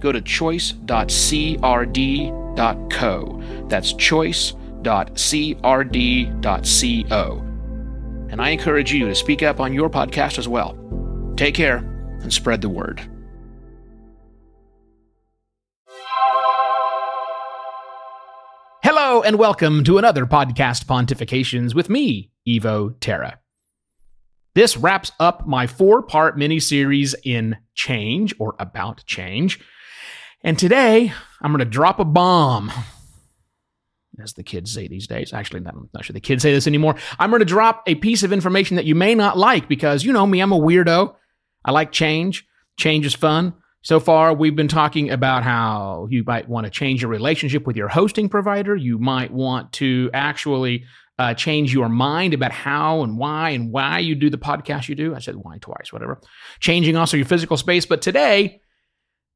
go to choice.crd.co. That's choice.crd.co. And I encourage you to speak up on your podcast as well. Take care and spread the word. Hello and welcome to another podcast Pontifications with me, Evo Terra. This wraps up my four part mini series in change or about change. And today I'm going to drop a bomb. As the kids say these days. Actually, I'm not sure the kids say this anymore. I'm going to drop a piece of information that you may not like because you know me, I'm a weirdo. I like change. Change is fun. So far, we've been talking about how you might want to change your relationship with your hosting provider. You might want to actually uh, change your mind about how and why and why you do the podcast you do. I said why twice, whatever. Changing also your physical space. But today,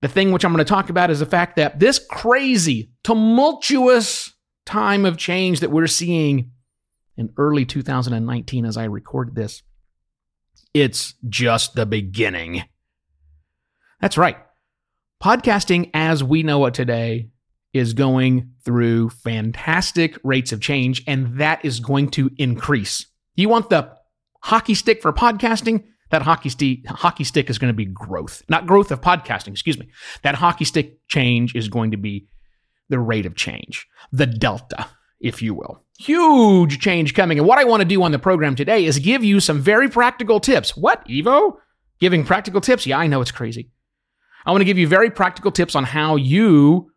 the thing which I'm going to talk about is the fact that this crazy, tumultuous time of change that we're seeing in early 2019 as I recorded this, it's just the beginning. That's right. Podcasting as we know it today is going through fantastic rates of change, and that is going to increase. You want the hockey stick for podcasting? That hockey stick, hockey stick is going to be growth, not growth of podcasting, excuse me. That hockey stick change is going to be the rate of change, the delta, if you will. Huge change coming. And what I want to do on the program today is give you some very practical tips. What, Evo? Giving practical tips? Yeah, I know it's crazy. I want to give you very practical tips on how you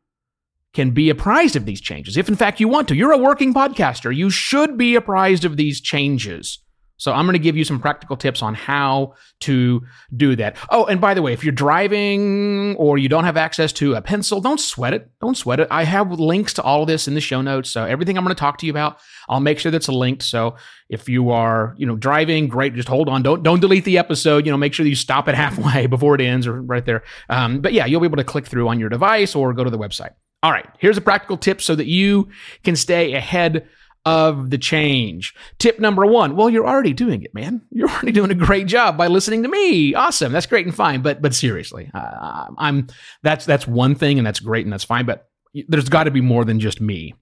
can be apprised of these changes. If in fact you want to, you're a working podcaster, you should be apprised of these changes. So I'm going to give you some practical tips on how to do that. Oh, and by the way, if you're driving or you don't have access to a pencil, don't sweat it. Don't sweat it. I have links to all of this in the show notes. So everything I'm going to talk to you about, I'll make sure that's linked. So if you are, you know, driving, great, just hold on. Don't don't delete the episode. You know, make sure you stop it halfway before it ends or right there. Um, but yeah, you'll be able to click through on your device or go to the website. All right, here's a practical tip so that you can stay ahead of the change. Tip number one. Well, you're already doing it, man. You're already doing a great job by listening to me. Awesome. That's great and fine. But but seriously, uh, I'm that's that's one thing and that's great and that's fine. But there's got to be more than just me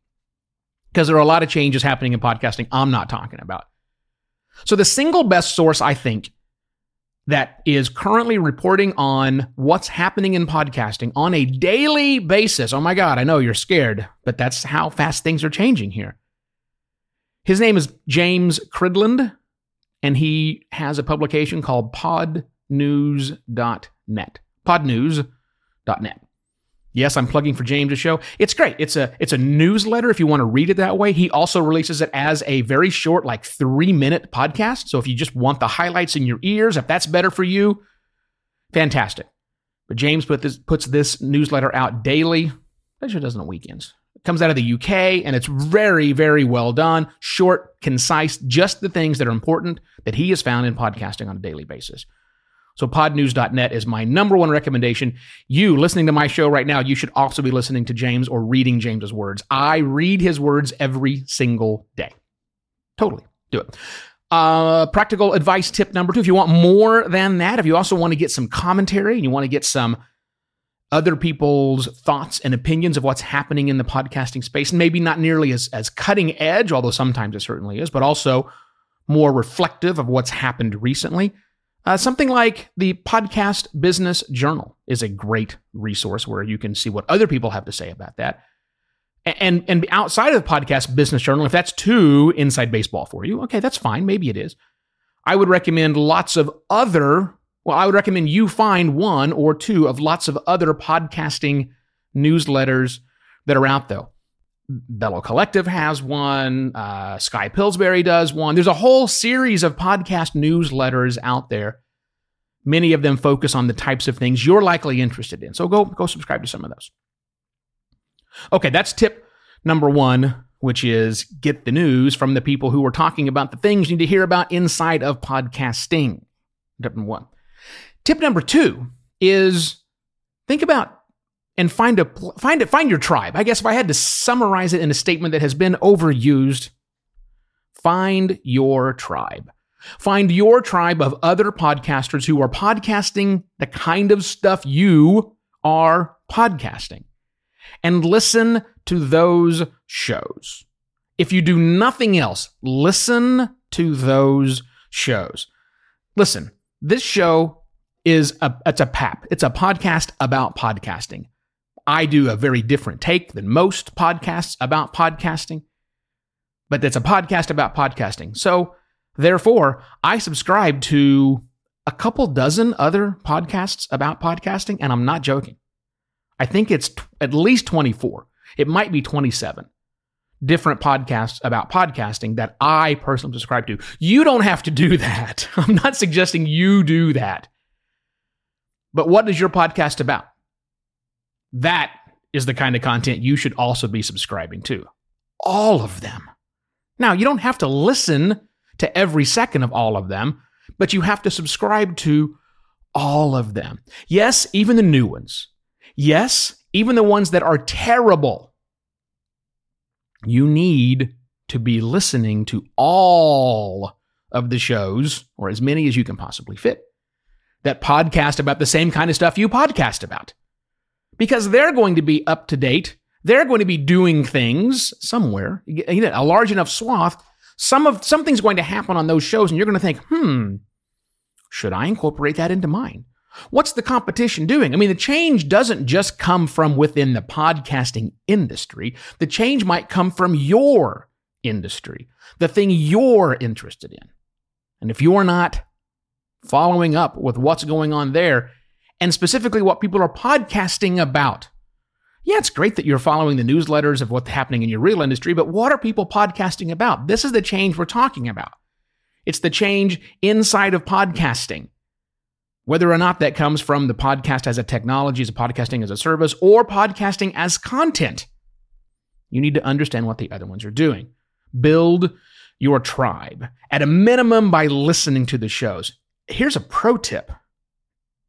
because there are a lot of changes happening in podcasting I'm not talking about. So the single best source I think that is currently reporting on what's happening in podcasting on a daily basis. Oh my God, I know you're scared, but that's how fast things are changing here his name is James Cridland, and he has a publication called podnews.net. Podnews.net. Yes, I'm plugging for James' show. It's great. It's a it's a newsletter if you want to read it that way. He also releases it as a very short, like three minute podcast. So if you just want the highlights in your ears, if that's better for you, fantastic. But James put this, puts this newsletter out daily. Actually, doesn't on weekends comes out of the UK and it's very, very well done, short, concise, just the things that are important that he has found in podcasting on a daily basis. So podnews.net is my number one recommendation. You listening to my show right now, you should also be listening to James or reading James's words. I read his words every single day. Totally. Do it. Uh, practical advice tip number two. If you want more than that, if you also want to get some commentary and you want to get some other people's thoughts and opinions of what's happening in the podcasting space, and maybe not nearly as, as cutting edge, although sometimes it certainly is, but also more reflective of what's happened recently. Uh, something like the Podcast Business Journal is a great resource where you can see what other people have to say about that. And, and outside of the Podcast Business Journal, if that's too inside baseball for you, okay, that's fine. Maybe it is. I would recommend lots of other well, I would recommend you find one or two of lots of other podcasting newsletters that are out there. Bello Collective has one. Uh, Skye Pillsbury does one. There's a whole series of podcast newsletters out there. Many of them focus on the types of things you're likely interested in. So go go subscribe to some of those. Okay, that's tip number one, which is get the news from the people who are talking about the things you need to hear about inside of podcasting. Tip number one. Tip number two is think about and find a find it find your tribe. I guess if I had to summarize it in a statement that has been overused, find your tribe. Find your tribe of other podcasters who are podcasting the kind of stuff you are podcasting and listen to those shows. If you do nothing else, listen to those shows. Listen, this show is a it's a pap. It's a podcast about podcasting. I do a very different take than most podcasts about podcasting, but it's a podcast about podcasting. So, therefore, I subscribe to a couple dozen other podcasts about podcasting, and I'm not joking. I think it's t- at least 24. It might be 27 different podcasts about podcasting that I personally subscribe to. You don't have to do that. I'm not suggesting you do that. But what is your podcast about? That is the kind of content you should also be subscribing to. All of them. Now, you don't have to listen to every second of all of them, but you have to subscribe to all of them. Yes, even the new ones. Yes, even the ones that are terrible. You need to be listening to all of the shows, or as many as you can possibly fit, that podcast about the same kind of stuff you podcast about because they're going to be up to date. They're going to be doing things somewhere, you know, a large enough swath. Some of something's going to happen on those shows, and you're going to think, hmm, should I incorporate that into mine? What's the competition doing? I mean, the change doesn't just come from within the podcasting industry. The change might come from your industry, the thing you're interested in. And if you're not following up with what's going on there, and specifically what people are podcasting about. Yeah, it's great that you're following the newsletters of what's happening in your real industry, but what are people podcasting about? This is the change we're talking about. It's the change inside of podcasting. Whether or not that comes from the podcast as a technology, as a podcasting as a service, or podcasting as content, you need to understand what the other ones are doing. Build your tribe at a minimum by listening to the shows. Here's a pro tip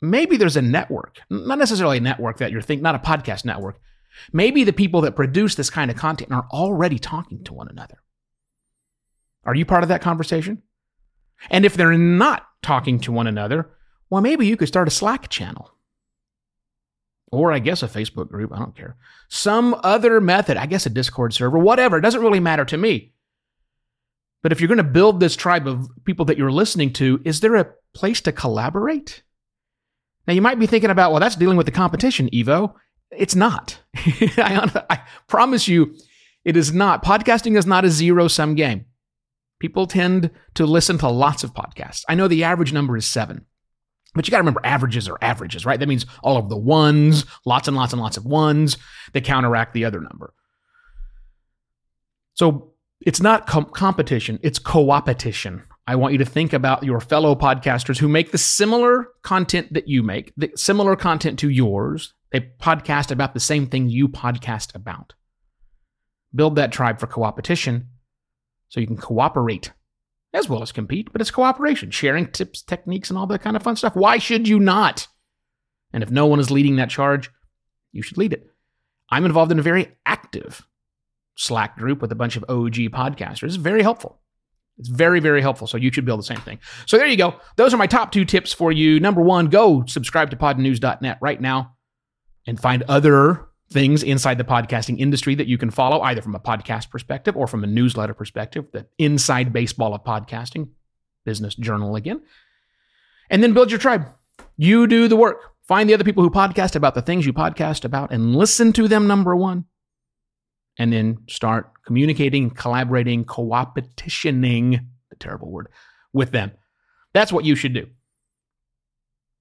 maybe there's a network, not necessarily a network that you're thinking, not a podcast network. Maybe the people that produce this kind of content are already talking to one another. Are you part of that conversation? And if they're not talking to one another, well, maybe you could start a Slack channel. Or I guess a Facebook group, I don't care. Some other method, I guess a Discord server, whatever. It doesn't really matter to me. But if you're going to build this tribe of people that you're listening to, is there a place to collaborate? Now, you might be thinking about, well, that's dealing with the competition, Evo. It's not. I, I promise you, it is not. Podcasting is not a zero sum game. People tend to listen to lots of podcasts. I know the average number is seven, but you got to remember averages are averages, right? That means all of the ones, lots and lots and lots of ones that counteract the other number. So it's not com- competition, it's co-opetition. I want you to think about your fellow podcasters who make the similar content that you make, the similar content to yours. They podcast about the same thing you podcast about. Build that tribe for co-opetition so you can cooperate as well as compete, but it's cooperation, sharing tips, techniques, and all that kind of fun stuff. Why should you not? And if no one is leading that charge, you should lead it. I'm involved in a very active Slack group with a bunch of OG podcasters. It's very helpful. It's very, very helpful. So you should build the same thing. So there you go. Those are my top two tips for you. Number one, go subscribe to podnews.net right now and find other things inside the podcasting industry that you can follow, either from a podcast perspective or from a newsletter perspective, the inside baseball of podcasting, business journal again. And then build your tribe. You do the work. Find the other people who podcast about the things you podcast about and listen to them, number one and then start communicating, collaborating, co-opetitioning, the terrible word, with them. That's what you should do.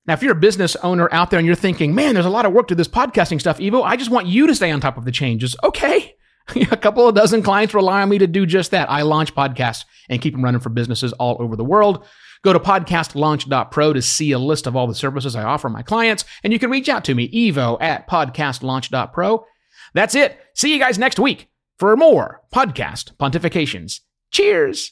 Now, if you're a business owner out there and you're thinking, man, there's a lot of work to this podcasting stuff, Evo, I just want you to stay on top of the changes. Okay. a couple of dozen clients rely on me to do just that. I launch podcasts and keep them running for businesses all over the world. Go to podcastlaunch.pro to see a list of all the services I offer my clients, and you can reach out to me, evo at podcastlaunch.pro. That's it. See you guys next week for more podcast pontifications. Cheers.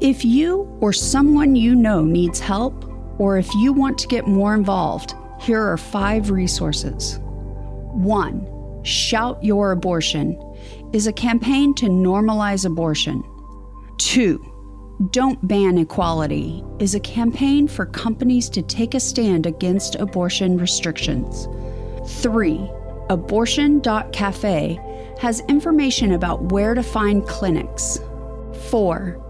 If you or someone you know needs help, or if you want to get more involved, here are five resources. 1. Shout Your Abortion is a campaign to normalize abortion. 2. Don't Ban Equality is a campaign for companies to take a stand against abortion restrictions. 3. Abortion.cafe has information about where to find clinics. 4.